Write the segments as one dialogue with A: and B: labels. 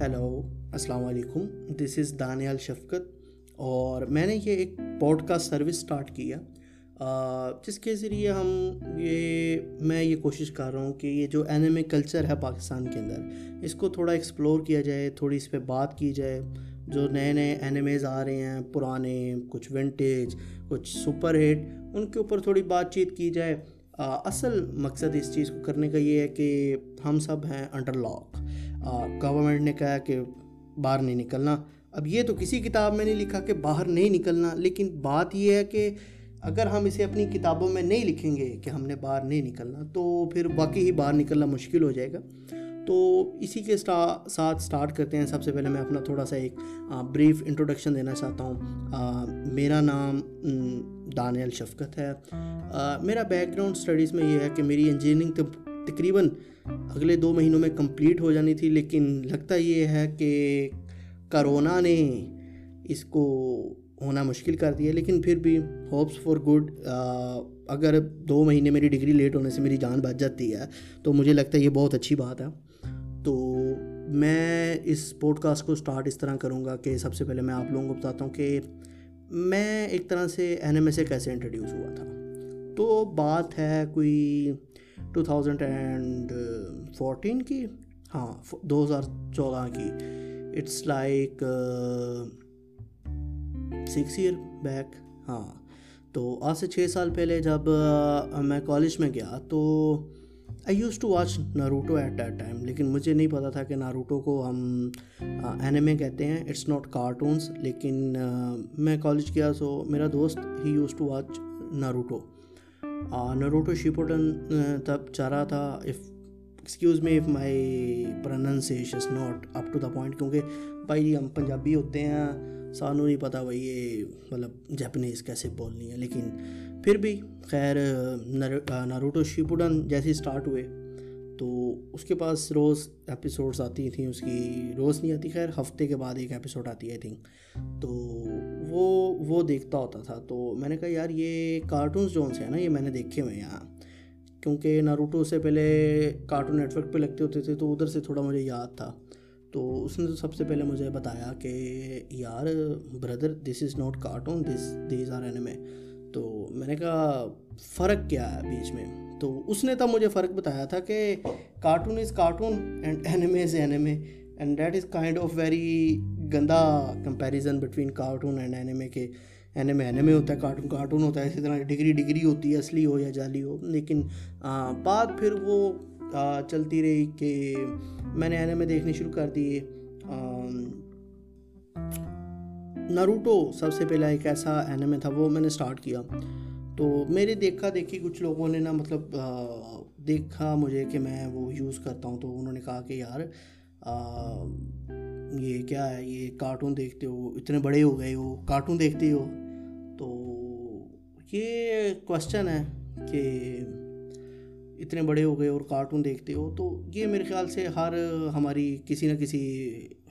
A: Hello السلام علیکم. دس از دانیال شفقت اور میں نے یہ ایک پوڈ کاسٹ سروس اسٹارٹ کیا جس کے ذریعے ہم یہ، میں یہ کوشش کر رہا ہوں کہ یہ جو اینیمے کلچر ہے پاکستان کے اندر، اس کو تھوڑا ایکسپلور کیا جائے، تھوڑی اس پہ بات کی جائے. جو نئے نئے اینیمیز آ رہے ہیں، پرانے، کچھ ونٹیج کچھ سپر ہٹ ان کے اوپر تھوڑی بات چیت کی جائے. اصل مقصد اس چیز کو کرنے کا یہ ہے کہ ہم سب ہیں انڈر لاک گورنمنٹ نے کہا کہ باہر نہیں نکلنا۔ اب یہ تو کسی کتاب میں نہیں لکھا کہ باہر نہیں نکلنا، لیکن بات یہ ہے کہ اگر ہم اسے اپنی کتابوں میں نہیں لکھیں گے کہ ہم نے باہر نہیں نکلنا، تو پھر باقی ہی باہر نکلنا مشکل ہو جائے گا۔ تو اسی کے ساتھ سٹارٹ کرتے ہیں۔ سب سے پہلے میں اپنا تھوڑا سا ایک بریف انٹروڈکشن دینا چاہتا ہوں۔ میرا نام دانیل شفقت ہے۔ میرا بیک گراؤنڈ اسٹڈیز میں یہ ہے کہ میری انجینئرنگ تقریباً اگلے دو مہینوں میں کمپلیٹ ہو جانی تھی، لیکن لگتا یہ ہے کہ کرونا نے اس کو ہونا مشکل کر دیا، لیکن پھر بھی ہوپس فار گڈ اگر دو مہینے میری ڈگری لیٹ ہونے سے میری جان بچ جاتی ہے، تو مجھے لگتا ہے یہ بہت اچھی بات ہے۔ تو میں اس پوڈ کاسٹ کو اسٹارٹ اس طرح کروں گا کہ سب سے پہلے میں آپ لوگوں کو بتاتا ہوں کہ میں ایک طرح سے این ایم اے سے کیسے انٹروڈیوس ہوا تھا۔ تو بات ہے کوئی ٹو تھاؤزنڈ اینڈ فورٹین کی ہاں دو ہزار چودہ کی۔ It's like six year back ہاں۔ تو آج سے چھ سال پہلے جب uh, میں کالج میں گیا، تو I used to watch Naruto at that time لیکن مجھے نہیں پتا تھا کہ ناروٹو کو ہم uh, این اے کہتے ہیں۔ اٹس ناٹ کارٹونس لیکن uh, میں کالج گیا سو میرا دوست ہی used to watch Naruto Naruto Shippuden تب چاہ رہا تھا۔ If excuse me if my pronunciation is not up to the point کیونکہ بھائی ہم پنجابی ہوتے ہیں، سانو نہیں پتہ بھائی یہ مطلب جیپنیز کیسے بولنی ہے لیکن پھر بھی خیر نروٹو شیپوڈن جیسے اسٹارٹ ہوئے۔ تو اس کے پاس روز ایپیسوڈس آتی تھیں، اس کی روز نہیں آتی، خیر ہفتے کے بعد ایک ایپیسوڈ آتی آئی تھنک تو وہ وہ دیکھتا ہوتا تھا۔ تو میں نے کہا، یار، یہ کارٹونس جو سے ہیں نا، یہ میں نے دیکھے ہوئے ہیں یہاں۔ کیونکہ ناروٹو سے پہلے کارٹون نیٹ ورک پہ لگتے ہوتے تھے، تو ادھر سے تھوڑا مجھے یاد تھا۔ تو اس نے تو سب سے پہلے مجھے بتایا کہ، یار brother this is not cartoon these these anime اینمے تو میں نے کہا، فرق کیا ہے بیچ میں؟ تو اس نے تب مجھے فرق بتایا تھا کہ cartoon is cartoon and anime is anime and that is kind of very گندا comparison between cartoon and anime کے اینمے اینمے ہوتا ہے کارٹون کارٹون ہوتا ہے، اسی طرح ڈگری ڈگری ہوتی ہے، اصلی ہو یا جعلی ہو، لیکن بات پھر وہ چلتی رہی کہ میں نے اینمے دیکھنے شروع کر دیے نروٹو سب سے پہلا ایک ایسا اینمے تھا وہ میں نے اسٹارٹ کیا۔ تو میرے دیکھا دیکھی کچھ لوگوں نے نا مطلب دیکھا مجھے کہ میں وہ یوز کرتا ہوں، تو انہوں نے کہا کہ یار یہ کیا ہے، یہ کارٹون دیکھتے ہو، اتنے بڑے ہو گئے ہو کارٹون دیکھتے ہو۔ تو یہ کوشچن ہے کہ اتنے بڑے ہو گئے اور کارٹون دیکھتے ہو، تو یہ میرے خیال سے ہر ہماری کسی نہ کسی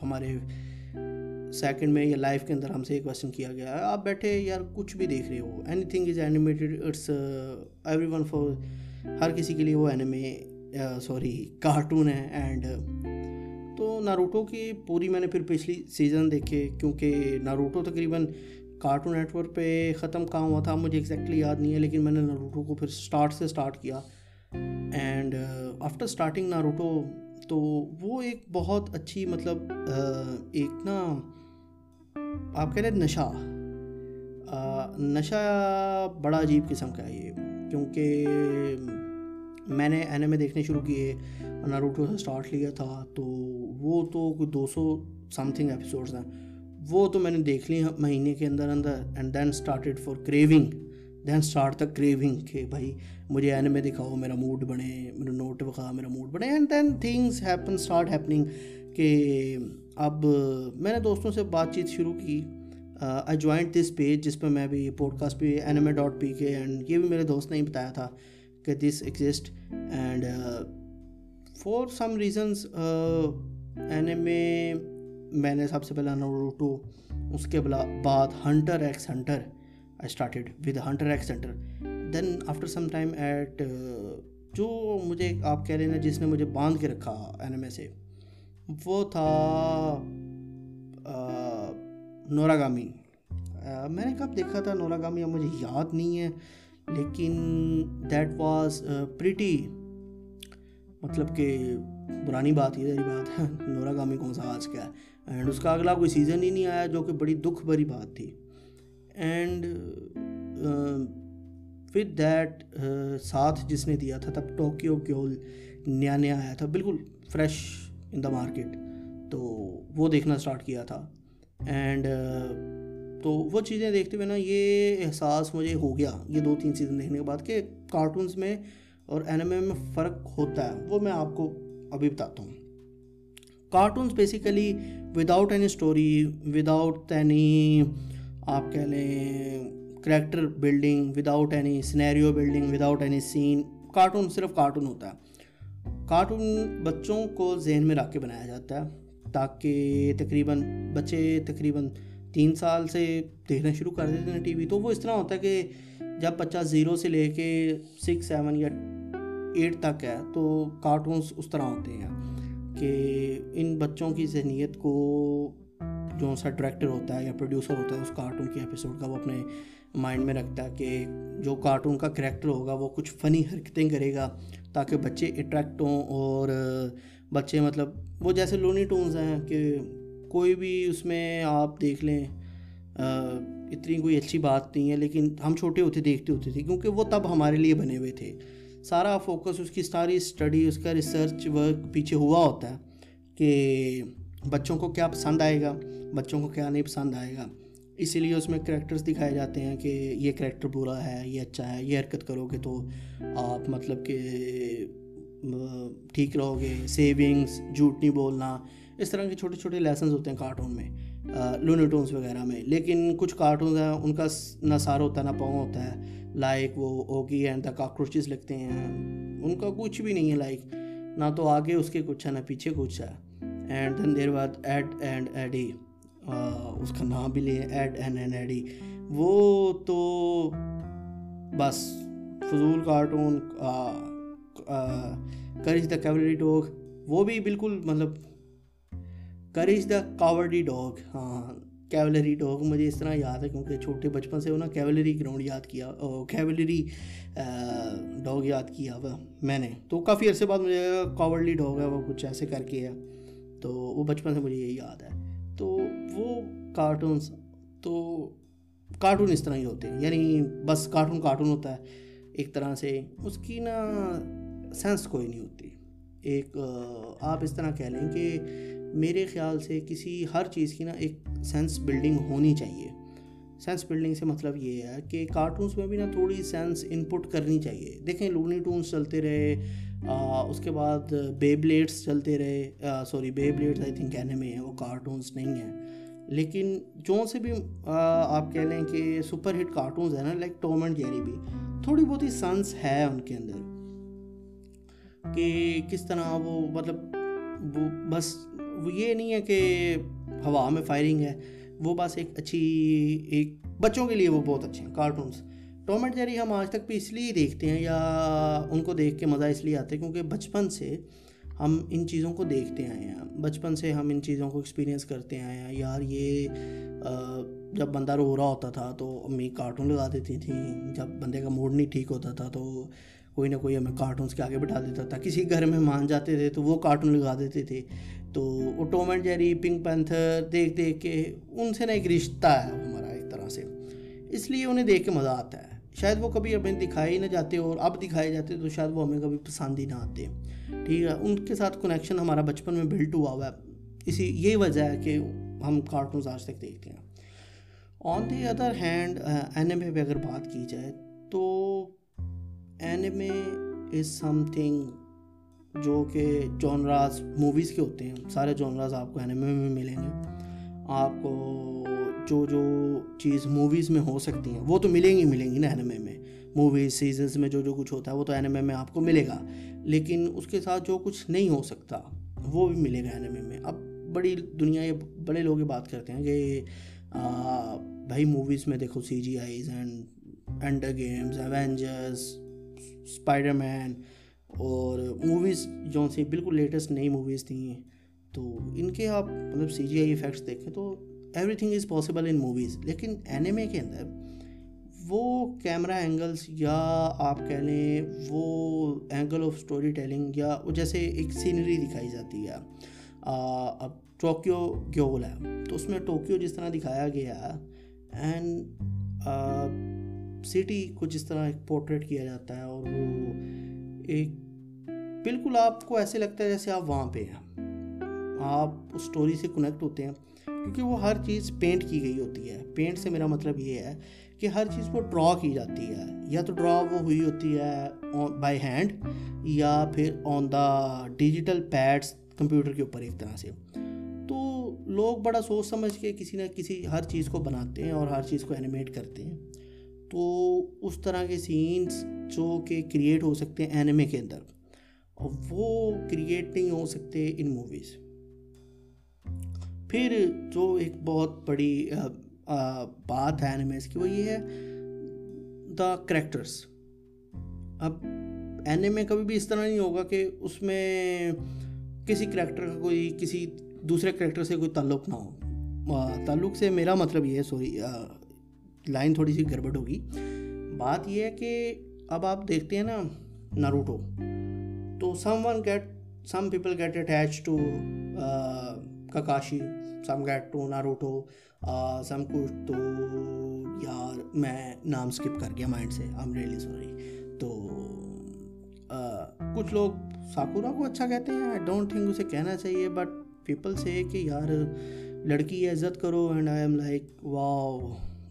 A: ہمارے سیکنڈ میں یا لائف کے اندر ہم سے یہ کوشچن کیا گیا۔ ہے آپ بیٹھے یار، کچھ بھی دیکھ رہے ہو۔ Anything is animated it's everyone for ہر کسی کے لیے وہ اینیمے سوری کارٹون ہے۔ اینڈ uh, تو ناروٹو کی پوری میں نے پھر پچھلی سیزن دیکھے، کیونکہ ناروٹو تقریباً کارٹون نیٹ ورک پہ ختم کہاں ہوا تھا، مجھے ایگزیکٹلی یاد نہیں ہے، لیکن میں نے ناروٹو کو پھر اسٹارٹ سے اسٹارٹ کیا۔ اینڈ آفٹر اسٹارٹنگ ناروٹو تو وہ ایک بہت اچھی مطلب uh, ایک نا آپ کہہ رہے نشہ. نشہ بڑا عجیب قسم کا ہے یہ، کیونکہ میں نے این ایم اے دیکھنے شروع کیے ناروٹو سے اسٹارٹ لیا تھا، تو وہ تو کوئی دو سو سم تھنگ ایپیسوڈس ہیں۔ وہ تو میں نے دیکھ لی مہینے کے اندر اندر and then started for craving then start the craving کہ بھائی، مجھے این میں دکھاؤ، میرا موڈ بنے، میرا نوٹ بخا میرا موڈ بنے and then things happen start happening کہ اب میں نے دوستوں سے بات چیت شروع کی۔ آئی جوائنٹ دس پیج جس پہ میں بھی پوڈ کاسٹ پہ N M A dot P K and یہ بھی میرے دوست نے ہی بتایا تھا کہ this exist and for some reasons N M A میں نے سب سے پہلا نوٹو اس کے بعد Hunter X Hunter I started with Hunter X Hunter then after some time at جو مجھے آپ کہہ رہے ہیں جس نے مجھے باندھ کے رکھا این ایم اے سے۔ وہ تھا نوراگامی میں نے کب دیکھا تھا نوراگامی اب مجھے یاد نہیں ہے۔ لیکن دیٹ واز پریٹی مطلب کہ پرانی بات، یہ بات۔ ہے نورا گامی کون سا آج کا ہے؟ اینڈ اس کا اگلا کوئی سیزن ہی نہیں آیا جو کہ بڑی دکھ بھری بات تھی۔ اینڈ وتھ دیٹ ساتھ جس نے دیا تھا تب ٹوکیو گیول نیا نیا آیا تھا۔ بالکل فریش ان دا مارکیٹ تو وہ دیکھنا اسٹارٹ کیا تھا. اینڈ uh, تو وہ چیزیں دیکھتے ہوئے نا یہ احساس مجھے ہو گیا. یہ دو تین سیزن دیکھنے کے بعد کہ کارٹونس میں اور اینمے میں فرق ہوتا ہے. وہ میں آپ کو ابھی بتاتا ہوں. Cartoons basically without any story without any آپ کہہ لیں character building without any scenario building without any scene cartoon صرف کارٹون ہوتا ہے. کارٹون بچوں کو ذہن میں رکھ کے بنایا جاتا ہے تاکہ تقریباً بچے تقریباً تین سال سے دیکھنا شروع کر دیتے ہیں ٹی وی۔ تو وہ اس طرح ہوتا ہے کہ جب بچہ زیرو سے لے کے سکس، سیون یا ایٹ تک ہے، تو کارٹونس اس طرح ہوتے ہیں کہ ان بچوں کی ذہنیت کو جو سا ڈائریکٹر ہوتا ہے یا پروڈیوسر ہوتا ہے، اس کارٹون کی ایپیسوڈ کا وہ اپنے مائنڈ میں رکھتا ہے کہ جو کارٹون کا کریکٹر ہوگا وہ کچھ فنی حرکتیں کرے گا تاکہ بچے اٹریکٹ ہوں اور بچے مطلب وہ جیسے لونی ٹونز ہیں کہ کوئی بھی اس میں آپ دیکھ لیں اتنی کوئی اچھی بات نہیں ہے، لیکن ہم چھوٹے ہوتے دیکھتے ہوتے تھے، کیونکہ وہ تب ہمارے لیے بنے ہوئے تھے۔ سارا فوکس اس کی ساری اسٹڈی اس کا ریسرچ ورک پیچھے ہوا ہوتا ہے کہ بچوں کو کیا پسند آئے گا، بچوں کو کیا نہیں پسند آئے گا۔ اسی لیے اس میں کریکٹرز دکھائے جاتے ہیں کہ یہ کریکٹر برا ہے، یہ اچھا ہے، یہ حرکت کرو گے تو آپ مطلب کہ ٹھیک رہو گے۔ سیونگس جھوٹ نہیں بولنا۔ اس طرح کے چھوٹے چھوٹے لیسنز ہوتے ہیں کارٹون میں لونیٹونس وغیرہ میں۔ لیکن کچھ کارٹونز ہیں، ان کا نہ سار ہوتا ہے، نہ پاؤں ہوتا ہے۔ لائک وہ اوگی اینڈ دا کاکروچز لکھتے ہیں۔ ان کا کچھ بھی نہیں ہے لائک نہ تو آگے اس کے کچھ ہے، نہ پیچھے کچھ ہے۔ اینڈ دین دیر بعد ایڈ اینڈ ایڈی اس کا نام بھی لے ایڈ اینڈ اینڈ ایڈی وہ تو بس فضول cartoon Courage the Cowardly Dog وہ بھی بالکل مطلب کریج دا کاورڈی ڈاگ۔ ہاں کیولری ڈاگ مجھے اس طرح یاد ہے کیونکہ چھوٹے بچپن سے وہ نا کیولری گراؤنڈ یاد کیا کیولری ڈاگ یاد کیا ہوا میں نے۔ تو کافی عرصے بعد مجھے کاورڈی ڈاگ ہے، وہ کچھ ایسے کر کے ہے۔ تو وہ بچپن سے مجھے یہی یاد ہے۔ وہ کارٹونس تو کارٹون اس طرح ہی ہوتے ہیں۔ یعنی بس کارٹون کارٹون ہوتا ہے ایک طرح سے۔ اس کی نا سینس کوئی نہیں ہوتی۔ ایک، آپ اس طرح کہہ لیں کہ میرے خیال سے کسی ہر چیز کی نا ایک سینس بلڈنگ ہونی چاہیے۔ سینس بلڈنگ سے مطلب یہ ہے کہ کارٹونس میں بھی نا تھوڑی سینس ان پٹ کرنی چاہیے۔ دیکھیں لونی ٹونس چلتے رہے اس کے بعد بے بلیڈس چلتے رہے سوری بے بلیڈس آئی تھنک کہنے میں ہیں وہ کارٹونس نہیں ہیں۔ لیکن جو سے بھی آپ کہہ لیں کہ سپر ہٹ کارٹونز ہیں نا لائک ٹوم اینڈ جیری بھی۔ تھوڑی بہت ہی سینس ہے ان کے اندر کہ کس طرح وہ مطلب وہ بس، وہ یہ نہیں ہے کہ ہوا میں فائرنگ ہے، وہ بس ایک اچھی، ایک بچوں کے لیے وہ بہت اچھے ہیں کارٹونس ٹوم اینڈ جیری ہم آج تک بھی اس لیے دیکھتے ہیں یا ان کو دیکھ کے مزہ اس لیے آتا ہے کیونکہ بچپن سے ہم ان چیزوں کو دیکھتے آئے ہیں۔ بچپن سے ہم ان چیزوں کو ایکسپیرینس کرتے آئے ہیں۔ یار، یہ جب بندہ رو رہا ہوتا تھا تو امی کارٹون لگا دیتی تھیں جب بندے کا موڈ نہیں ٹھیک ہوتا تھا تو کوئی نہ کوئی ہمیں کارٹونس کے آگے بٹھا دیتا تھا۔ کسی گھر میں مان جاتے تھے تو وہ کارٹون لگا دیتے تھے۔ تو وہ Tom and Jerry Pink Panther دیکھ دیکھ کے ان سے نا ایک رشتہ ہے ہمارا ایک طرح سے۔ اس لیے انہیں دیکھ کے مزہ آتا ہے۔ شاید وہ کبھی ہمیں دکھائے ہی نہ جاتے اور اب دکھائے جاتے تو شاید وہ ہمیں کبھی پسند ہی نہ آتے۔ ٹھیک ہے، ان کے ساتھ کنیکشن ہمارا بچپن میں بلٹ ہوا ہوا ہے۔ اسی، یہی وجہ ہے کہ ہم کارٹونز آج تک دیکھتے ہیں۔ On the other hand N A پہ اگر بات کی جائے تو N M a is some thing جو کہ جونراز موویز کے ہوتے ہیں۔ سارے جونراز آپ کو اینمے میں ملیں گے۔ آپ کو جو جو چیز موویز میں ہو سکتی ہیں، وہ تو ملیں گی ملیں گی نا اینمے میں۔ موویز سیزنس میں جو جو کچھ ہوتا ہے، وہ تو اینمے میں آپ کو ملے گا۔ لیکن اس کے ساتھ جو کچھ نہیں ہو سکتا، وہ بھی ملے گا اینمے میں۔ اب بڑی دنیا یہ بڑے لوگ یہ بات کرتے ہیں کہ بھائی موویز میں دیکھو C G I's and Ender's Game Avengers Spiderman اور موویز جو سی بالکل لیٹسٹ نئی موویز تھیں تو ان کے آپ مطلب سی جی آئی افیکٹس دیکھیں تو everything is possible in movies لیکن اینیمے کے اندر وہ کیمرہ اینگلس یا آپ کہہ لیں وہ اینگل آف اسٹوری ٹیلنگ یا جیسے ایک سینری دکھائی جاتی ہے اب ٹوکیو گیول ہے تو اس میں ٹوکیو جس طرح دکھایا گیا ہے اینڈ سٹی کو جس طرح ایک پورٹریٹ کیا جاتا ہے اور وہ ایک بالکل آپ کو ایسے لگتا ہے جیسے آپ وہاں پہ ہیں آپ اس اسٹوری سے کنیکٹ ہوتے ہیں کیونکہ وہ ہر چیز پینٹ کی گئی ہوتی ہے۔ پینٹ سے میرا مطلب یہ ہے کہ ہر چیز کو ڈرا کی جاتی ہے۔ یا تو ڈرا وہ ہوئی ہوتی ہے بائی ہینڈ یا پھر on the digital pads computer کے اوپر ایک طرح سے۔ تو لوگ بڑا سوچ سمجھ کے کسی نہ کسی ہر چیز کو بناتے ہیں اور ہر چیز کو اینیمیٹ کرتے ہیں۔ تو اس طرح کے سینس جو کہ کریٹ ہو سکتے ہیں اینیمے کے اندر اور وہ کریٹ نہیں ہو سکتے ان موویز پھر جو ایک بہت بڑی بات ہے اینیمیز کی، وہ یہ ہے دا کریکٹرس اب اینیمے کبھی بھی اس طرح نہیں ہوگا کہ اس میں کسی کریکٹر کا کوئی، کسی دوسرے کریکٹر سے کوئی تعلق نہ ہو۔ تعلق سے میرا مطلب یہ ہے، سوری لائن تھوڑی سی گڑبڑ ہوگی۔ بات یہ ہے کہ اب آپ دیکھتے ہیں نا ناروٹو، تو someone get some people get attach to Kakashi some get to Naruto some کچھ تو یار، میں نام اسکپ کر گیا مائنڈ سے آم ریئلی سوری تو کچھ لوگ ساکورا کو اچھا کہتے ہیں آئی ڈونٹ تھنک اسے کہنا چاہیے بٹ پیپل سے کہ یار، لڑکی ہے عزت کرو and I am like wow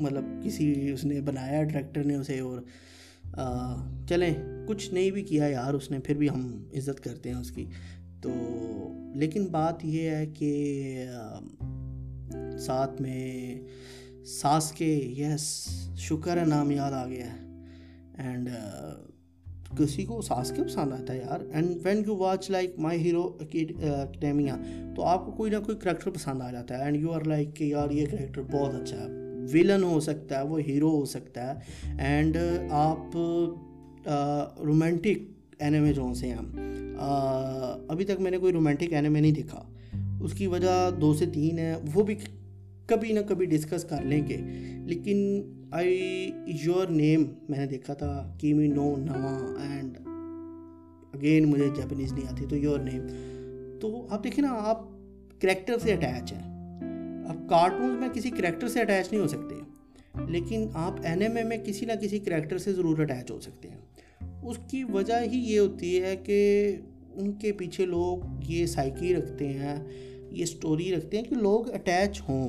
A: مطلب کسی اس نے بنایا ڈائریکٹر نے اسے، اور چلیں، کچھ نہیں بھی کیا یار، اس نے، پھر بھی ہم عزت کرتے ہیں اس کی۔ تو لیکن بات یہ ہے کہ ساتھ میں ساس کے، یس، شکر ہے، نام یاد آ گیا ہے۔ اینڈ کسی کو ساس کے پسند آتا ہے یار۔ And when you watch like My Hero Academia تو آپ کو کوئی نہ کوئی کریکٹر پسند آ جاتا ہے۔ اینڈ یو آر لائک کہ یار، یہ کریکٹر بہت اچھا ہے۔ ویلن ہو سکتا ہے، وہ ہیرو ہو سکتا ہے۔ اینڈ آپ رومانٹک اینیمے جو سے ہیں ابھی تک میں نے کوئی رومانٹک اینیمے نہیں دیکھا۔ اس کی وجہ دو سے تین ہے، وہ بھی کبھی نہ کبھی ڈسکس کر لیں گے۔ لیکن آئی یور نیم میں نے دیکھا تھا کیمی نو نوا اینڈ اگین مجھے جاپنیز نہیں آتی، تو یور نیم تو آپ دیکھیں نا، آپ کریکٹر سے اٹیچ ہیں۔ اب کارٹونز میں کسی کریکٹر سے اٹیچ نہیں ہو سکتے۔ لیکن آپ این ایم اے میں کسی نہ کسی کریکٹر سے ضرور اٹیچ ہو سکتے ہیں۔ اس کی وجہ ہی یہ ہوتی ہے کہ ان کے پیچھے لوگ یہ سائیکی رکھتے ہیں، یہ اسٹوری رکھتے ہیں کہ لوگ اٹیچ ہوں۔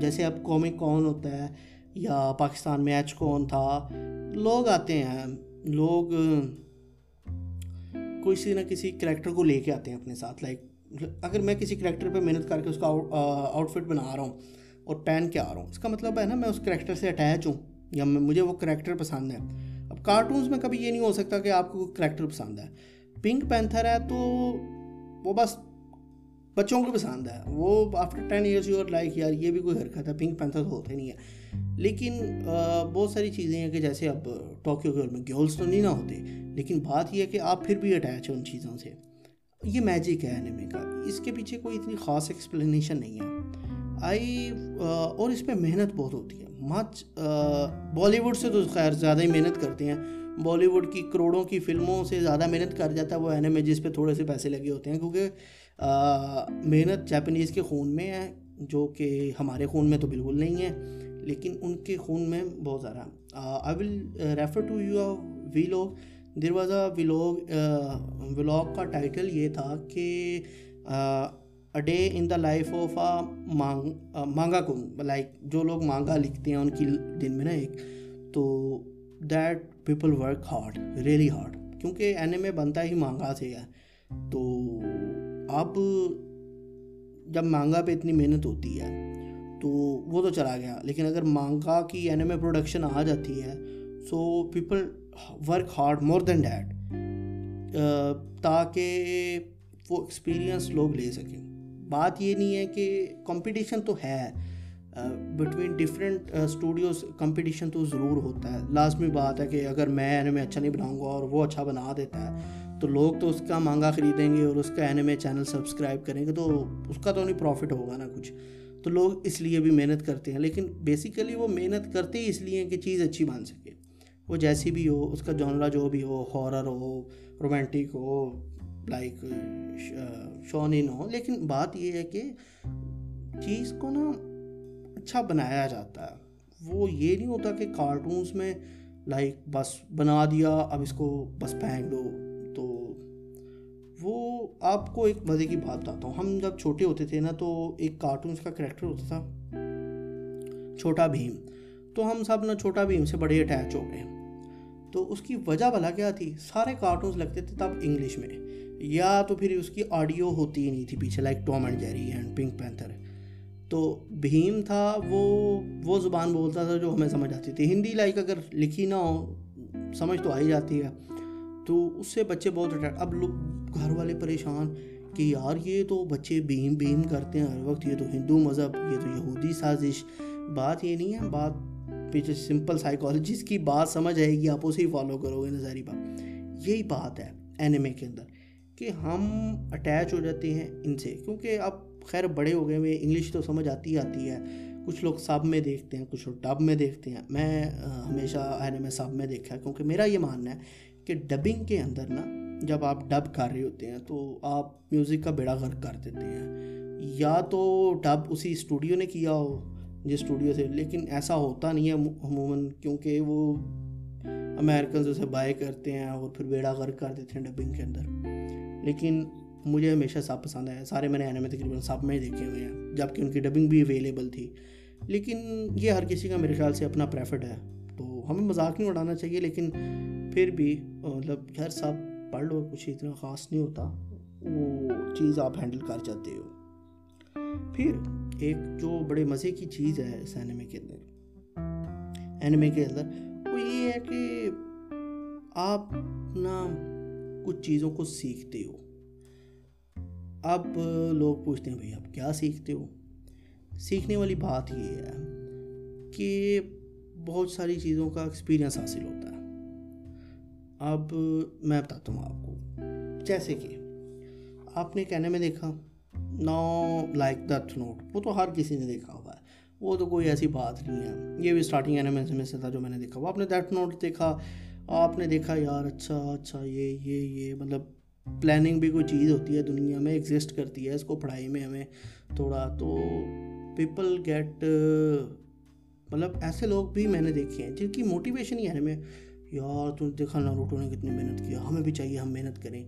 A: جیسے اب کومک کون ہوتا ہے یا پاکستان میں ایچ کون تھا، لوگ آتے ہیں۔ لوگ کسی نہ کسی کریکٹر کو لے کے آتے ہیں اپنے ساتھ۔ لائک اگر میں کسی کریکٹر پہ محنت کر کے اس کا آؤٹ فٹ بنا رہا ہوں اور پہن کے آ رہا ہوں، اس کا مطلب ہے نا میں اس کریکٹر سے اٹیچ ہوں یا مجھے وہ کریکٹر پسند ہے۔ کارٹونز میں کبھی یہ نہیں ہو سکتا کہ آپ کو کریکٹر پسند ہے۔ پنک پینتھر ہے تو وہ بس بچوں کو پسند ہے۔ وہ after ten years you like یار یہ بھی کوئی حرکت ہے پنک پینتھر تو ہوتے نہیں ہے لیکن بہت ساری چیزیں ہیں کہ جیسے اب ٹوکیو گرل میں گرلس تو نہیں نہ ہوتے، لیکن بات یہ ہے کہ آپ پھر بھی اٹیچ ہیں ان چیزوں سے۔ یہ میجک ہے اینیمے کا۔ اس کے پیچھے کوئی اتنی خاص ایکسپلینیشن نہیں ہے۔ آئی اور اس پہ محنت بہت ہوتی ہے۔ مچ بالی ووڈ سے تو خیر زیادہ ہی محنت کرتے ہیں۔ بالی ووڈ کی کروڑوں کی فلموں سے زیادہ محنت کر جاتا ہے وہ اینیمے جس پہ تھوڑے سے پیسے لگے ہوتے ہیں، کیونکہ محنت جاپنیز کے خون میں ہے، جو کہ ہمارے خون میں تو بالکل نہیں ہے، لیکن ان کے خون میں بہت زیادہ۔ I will refer to you we لوگ there was a vlog vlog کا ٹائٹل یہ تھا کہ a day in the life of a mangaka like جو لوگ مانگا لکھتے ہیں ان کی دن میں نا ایک تو that people work hard really hard کیونکہ این ایم اے بنتا ہی مانگا سے ہے تو اب جب مانگا پہ اتنی محنت ہوتی ہے تو وہ تو چلا گیا لیکن اگر مانگا کی این ایم اے پروڈکشن آ جاتی ہے so people work hard more than that تاکہ وہ ایکسپیرئنس لوگ لے سکیں بات یہ نہیں ہے کہ کمپٹیشن تو ہے بٹوین ڈفرینٹ اسٹوڈیوز کمپٹیشن تو ضرور ہوتا ہے۔ لازمی بات ہے کہ اگر میں میں اچھا نہیں بناؤں گا اور وہ اچھا بنا دیتا ہے، تو لوگ تو اس کا مانگا خریدیں گے اور اس کا اینمے چینل سبسکرائب کریں گے، تو اس کا تو نہیں پروفٹ ہوگا نا کچھ۔ تو لوگ اس لیے بھی محنت کرتے ہیں۔ لیکن بیسیکلی وہ محنت کرتے ہی اس لیے کہ چیز اچھی بن سکے۔ وہ جیسی بھی ہو، اس کا جانرا جو بھی ہو ہارر ہو رومانٹک ہو لائک شونین ہو لیکن بات یہ ہے کہ چیز کو نا اچھا بنایا جاتا ہے۔ وہ یہ نہیں ہوتا کہ کارٹونس میں لائک بس بنا دیا، اب اس کو بس پھینک دو تو وہ آپ کو ایک مزے کی بات بتاتا ہوں۔ ہم جب چھوٹے ہوتے تھے نا، تو ایک کارٹونس کا کریکٹر ہوتا تھا، چھوٹا بھیم۔ تو ہم سب نا چھوٹا بھیم سے بڑے اٹیچ ہو گئے۔ تو اس کی وجہ بھلا کیا تھی؟ سارے کارٹونس لگتے تھے تب انگلش میں۔ یا تو پھر اس کی آڈیو ہوتی ہی نہیں تھی پیچھے like Tom and Jerry and Pink Panther تو بھیم تھا وہ وہ زبان بولتا تھا جو ہمیں سمجھ آتی تھی۔ ہندی لائک اگر لکھی نہ ہو، سمجھ تو آ ہی جاتی ہے۔ تو اس سے بچے بہت اٹریکٹ اب لوگ گھر والے پریشان کہ یار یہ تو بچے بھیم بھیم کرتے ہیں ہر وقت، یہ تو ہندو مذہب، یہ تو یہودی سازش۔ بات یہ نہیں ہے، بات پیچھے سمپل سائیکالوجسٹ کی بات سمجھ آئے گی آپ اسے ہی فالو کرو گے نظاری بات یہی بات ہے اینمے کے اندر کہ ہم اٹیچ ہو جاتے ہیں ان سے کیونکہ اب خیر بڑے ہو گئے ہوئے انگلش تو سمجھ آتی آتی ہے کچھ لوگ سب میں دیکھتے ہیں کچھ لوگ ڈب میں دیکھتے ہیں میں ہمیشہ آنے میں سب میں دیکھا ہے کیونکہ میرا یہ ماننا ہے کہ ڈبنگ کے اندر نا جب آپ ڈب کر رہے ہوتے ہیں تو آپ میوزک کا بیڑا غرق کر دیتے ہیں یا تو ڈب اسی اسٹوڈیو نے کیا ہو جس اسٹوڈیو سے۔ لیکن ایسا ہوتا نہیں ہے عموماً، کیونکہ وہ امیرکنز اسے بائی کرتے ہیں اور پھر بیڑا غرق کر دیتے ہیں ڈبنگ کے اندر۔ لیکن مجھے ہمیشہ سب پسند ہے۔ سارے میں نے آنے میں تقریباً سب میں دیکھے ہوئے ہیں جبکہ ان کی ڈبنگ بھی اویلیبل تھی۔ لیکن یہ ہر کسی کا میرے خیال سے اپنا پریفرڈ ہے۔ تو ہمیں مذاق نہیں اڑانا چاہیے، لیکن پھر بھی مطلب ہر سب پڑھ لو، کچھ اتنا خاص نہیں ہوتا۔ وہ چیز آپ ہینڈل کر جاتے ہو۔ پھر ایک جو بڑے مزے کی چیز ہے اس اینمے کے اندر۔ اینمے کے اندر وہ یہ ہے کہ آپ نا کچھ چیزوں کو سیکھتے ہو۔ اب لوگ پوچھتے ہیں بھائی آپ کیا سیکھتے ہو؟ سیکھنے والی بات یہ ہے کہ بہت ساری چیزوں کا ایکسپیرئنس حاصل ہوتا ہے۔ اب میں بتاتا ہوں آپ کو۔ جیسے کہ آپ نے کہنے میں دیکھا۔ نو لائک دتھ نوٹ وہ تو ہر کسی نے دیکھا ہوا ہے۔ وہ تو کوئی ایسی بات نہیں ہے۔ یہ بھی اسٹارٹنگ اینیمے میں سے تھا جو میں نے دیکھا۔ وہ آپ نے دیٹ نوٹ دیکھا۔ آپ نے دیکھا یار اچھا اچھا یہ یہ یہ مطلب پلاننگ بھی کوئی چیز ہوتی ہے دنیا میں ایگزسٹ کرتی ہے اس کو پڑھائی میں ہمیں تھوڑا۔ تو پیپل گیٹ مطلب ایسے لوگ بھی میں نے دیکھے ہیں جن کی موٹیویشن ہی ہے میں یار تم دیکھا ناروٹو نے کتنی محنت کیا ہمیں بھی چاہیے ہم محنت کریں۔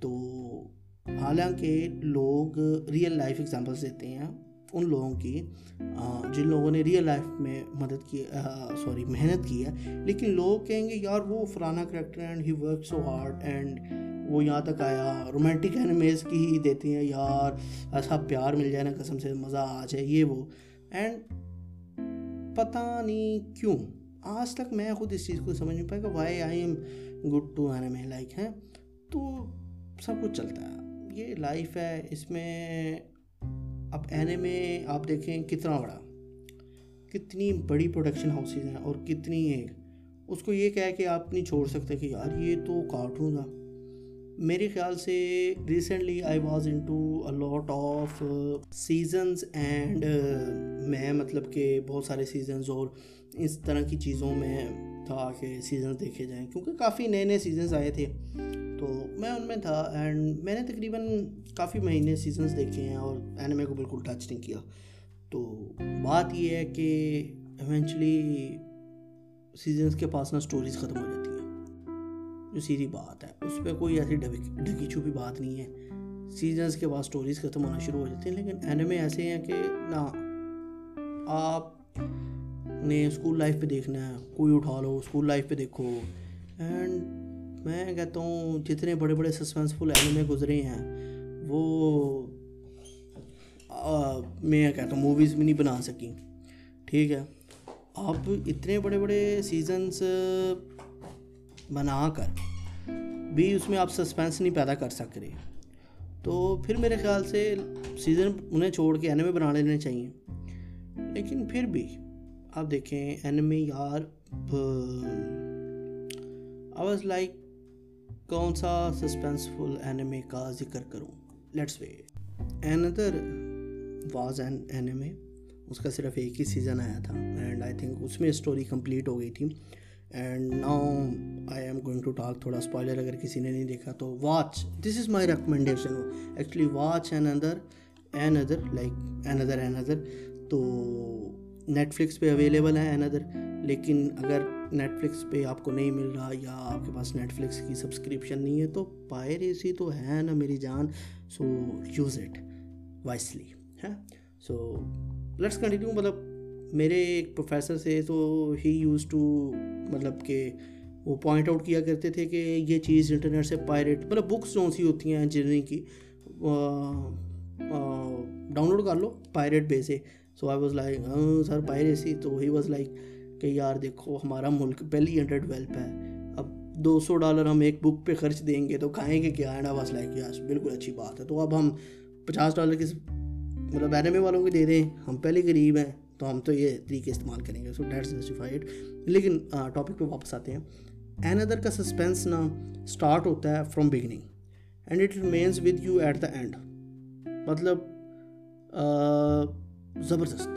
A: تو حالانکہ لوگ ریئل لائف ایگزامپلس دیتے ہیں۔ ان لوگوں کی جن لوگوں نے ریئل لائف میں مدد کی سوری محنت کی ہے۔ لیکن لوگ کہیں گے، یار، وہ فلانا character and he work so hard and وہ یہاں تک آیا۔ رومانٹک اینیمیز کی ہی دیتے ہیں۔ یار، ایسا پیار مل جائے نا، قسم سے مزہ آ جائے۔ یہ وہ۔ اینڈ پتہ نہیں کیوں۔ آج تک میں خود اس چیز کو سمجھ نہیں پایا کہ why I am good to anime like ہیں۔ تو سب کچھ چلتا ہے۔ یہ لائف ہے، اس میں اب اینیمے آپ دیکھیں کتنا بڑا، کتنی بڑی پروڈکشن ہاؤسز ہیں اور کتنی ایک اس کو یہ کہہ کہ آپ نہیں چھوڑ سکتے کہ یار یہ تو کارٹون تھا میرے خیال سے recently I was into lot of seasons and میں مطلب کہ بہت سارے سیزنز اور اس طرح کی چیزوں میں تھا کہ سیزنز دیکھے جائیں۔ کیونکہ کافی نئے نئے سیزنز آئے تھے۔ تو میں ان میں تھا اینڈ میں نے تقریباً کافی مہینے سیزنز دیکھے ہیں اور اینمے کو بالکل ٹچ نہیں کیا۔ تو بات یہ ہے کہ ایونچولی سیزنس کے پاس نا اسٹوریز ختم ہو جاتی ہیں۔ جو سیدھی بات ہے، اس پہ کوئی ایسی ڈھکی چھپی بات نہیں ہے۔ سیزنس کے بعد سٹوریز ختم ہونا شروع ہو جاتی ہیں، لیکن اینمے ایسے ہیں کہ نہ، آپ نے اسکول لائف پہ دیکھنا ہے، کوئی اٹھا لو اسکول لائف پہ دیکھو۔ اینڈ میں کہتا ہوں جتنے بڑے بڑے سسپینسفل اینمے گزرے ہیں، وہ میں کہتا ہوں موویز بھی نہیں بنا سکیں۔ ٹھیک ہے۔ اب اتنے بڑے بڑے سیزنس بنا کر بھی اس میں آپ سسپینس نہیں پیدا کر سک رہے تو پھر میرے خیال سے سیزن انہیں چھوڑ کے اینمے بنا لینے چاہیے۔ لیکن پھر بھی آپ دیکھیں اینمے یار آئی واز لائک کون سا سسپینسفل اینمے کا ذکر کروں؟ لیٹس وے اندر واز این اینمے اس کا صرف ایک ہی سیزن آیا تھا اینڈ آئی تھنک اس میں اسٹوری کمپلیٹ ہو گئی تھی. And now I am going to talk تھوڑا اسپوائلر اگر کسی نے نہیں دیکھا تو watch this is my recommendation actually watch another another like another another تو نیٹ فلکس پہ اویلیبل ہے این ادر لیکن اگر نیٹ فلکس پہ آپ کو نہیں مل رہا یا آپ کے پاس نیٹ فلکس کی سبسکرپشن نہیں ہے تو پائریسی تو ہے نا میری جان. سو یوز اٹ وائسلی ہے؟ سو لیٹس کنٹینیو مطلب میرے ایک پروفیسر سے تو ہی یوز ٹو مطلب کہ وہ پوائنٹ آؤٹ کیا کرتے تھے کہ یہ چیز انٹرنیٹ سے پائریٹ مطلب بکس جو سی ہوتی ہیں انجینئرنگ کی ڈاؤن لوڈ کر لو پائریٹ بے سے. So I was like sir piracy تو ہی واز لائک کہ یار دیکھو ہمارا ملک پہلی انڈر ڈیولپ ہے اب دو سو ڈالر ہم ایک بک پہ خرچ دیں گے تو کھائیں گے کیا and I was like yes بالکل اچھی بات ہے تو اب ہم پچاس ڈالر کی مطلب اینمے والوں کو دے دیں. ہم پہلے غریب ہیں، تو ہم تو یہ طریقے استعمال کریں گے. سو ڈیٹس جسٹیفائڈ لیکن ٹاپک پہ واپس آتے ہیں. این ادر کا سسپینس نا اسٹارٹ ہوتا ہے from beginning and it remains with you at the end مطلب زبردست۔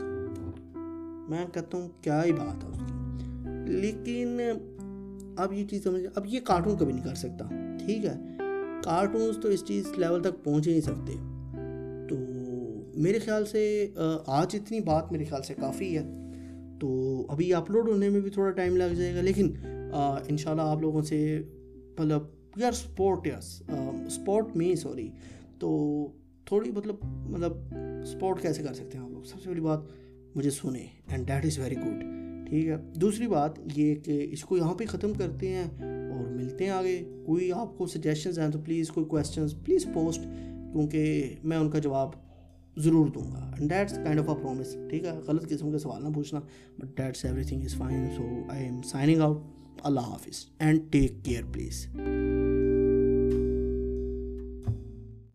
A: میں کہتا ہوں کیا ہی بات ہے اس کی۔ لیکن اب یہ چیز سمجھ اب یہ کارٹون کبھی نہیں کر سکتا۔ ٹھیک ہے۔ کارٹونس تو اس چیز لیول تک پہنچ ہی نہیں سکتے۔ تو میرے خیال سے آج اتنی بات میرے خیال سے کافی ہے۔ تو ابھی اپلوڈ ہونے میں بھی تھوڑا ٹائم لگ جائے گا۔ لیکن ان شاء اللہ آپ لوگوں سے مطلب یار اسپورٹ یس اسپورٹ میں سوری تو تھوڑی مطلب مطلب اسپورٹ کیسے کر سکتے ہیں آپ لوگ؟ سب سے بڑی بات مجھے سنیں and that is very good ٹھیک ہے؟ دوسری بات یہ کہ اس کو یہاں پہ ختم کرتے ہیں اور ملتے ہیں آگے۔ کوئی آپ کو سجیشنز ہیں تو پلیز کوئی کویشچنز پلیز پوسٹ کیونکہ میں ان کا جواب ضرور دوں گا۔ And that's kind of a promise ٹھیک ہے؟ غلط قسم کے سوال نہ پوچھنا but that's everything is fine so I'm signing out اللہ حافظ. And take care please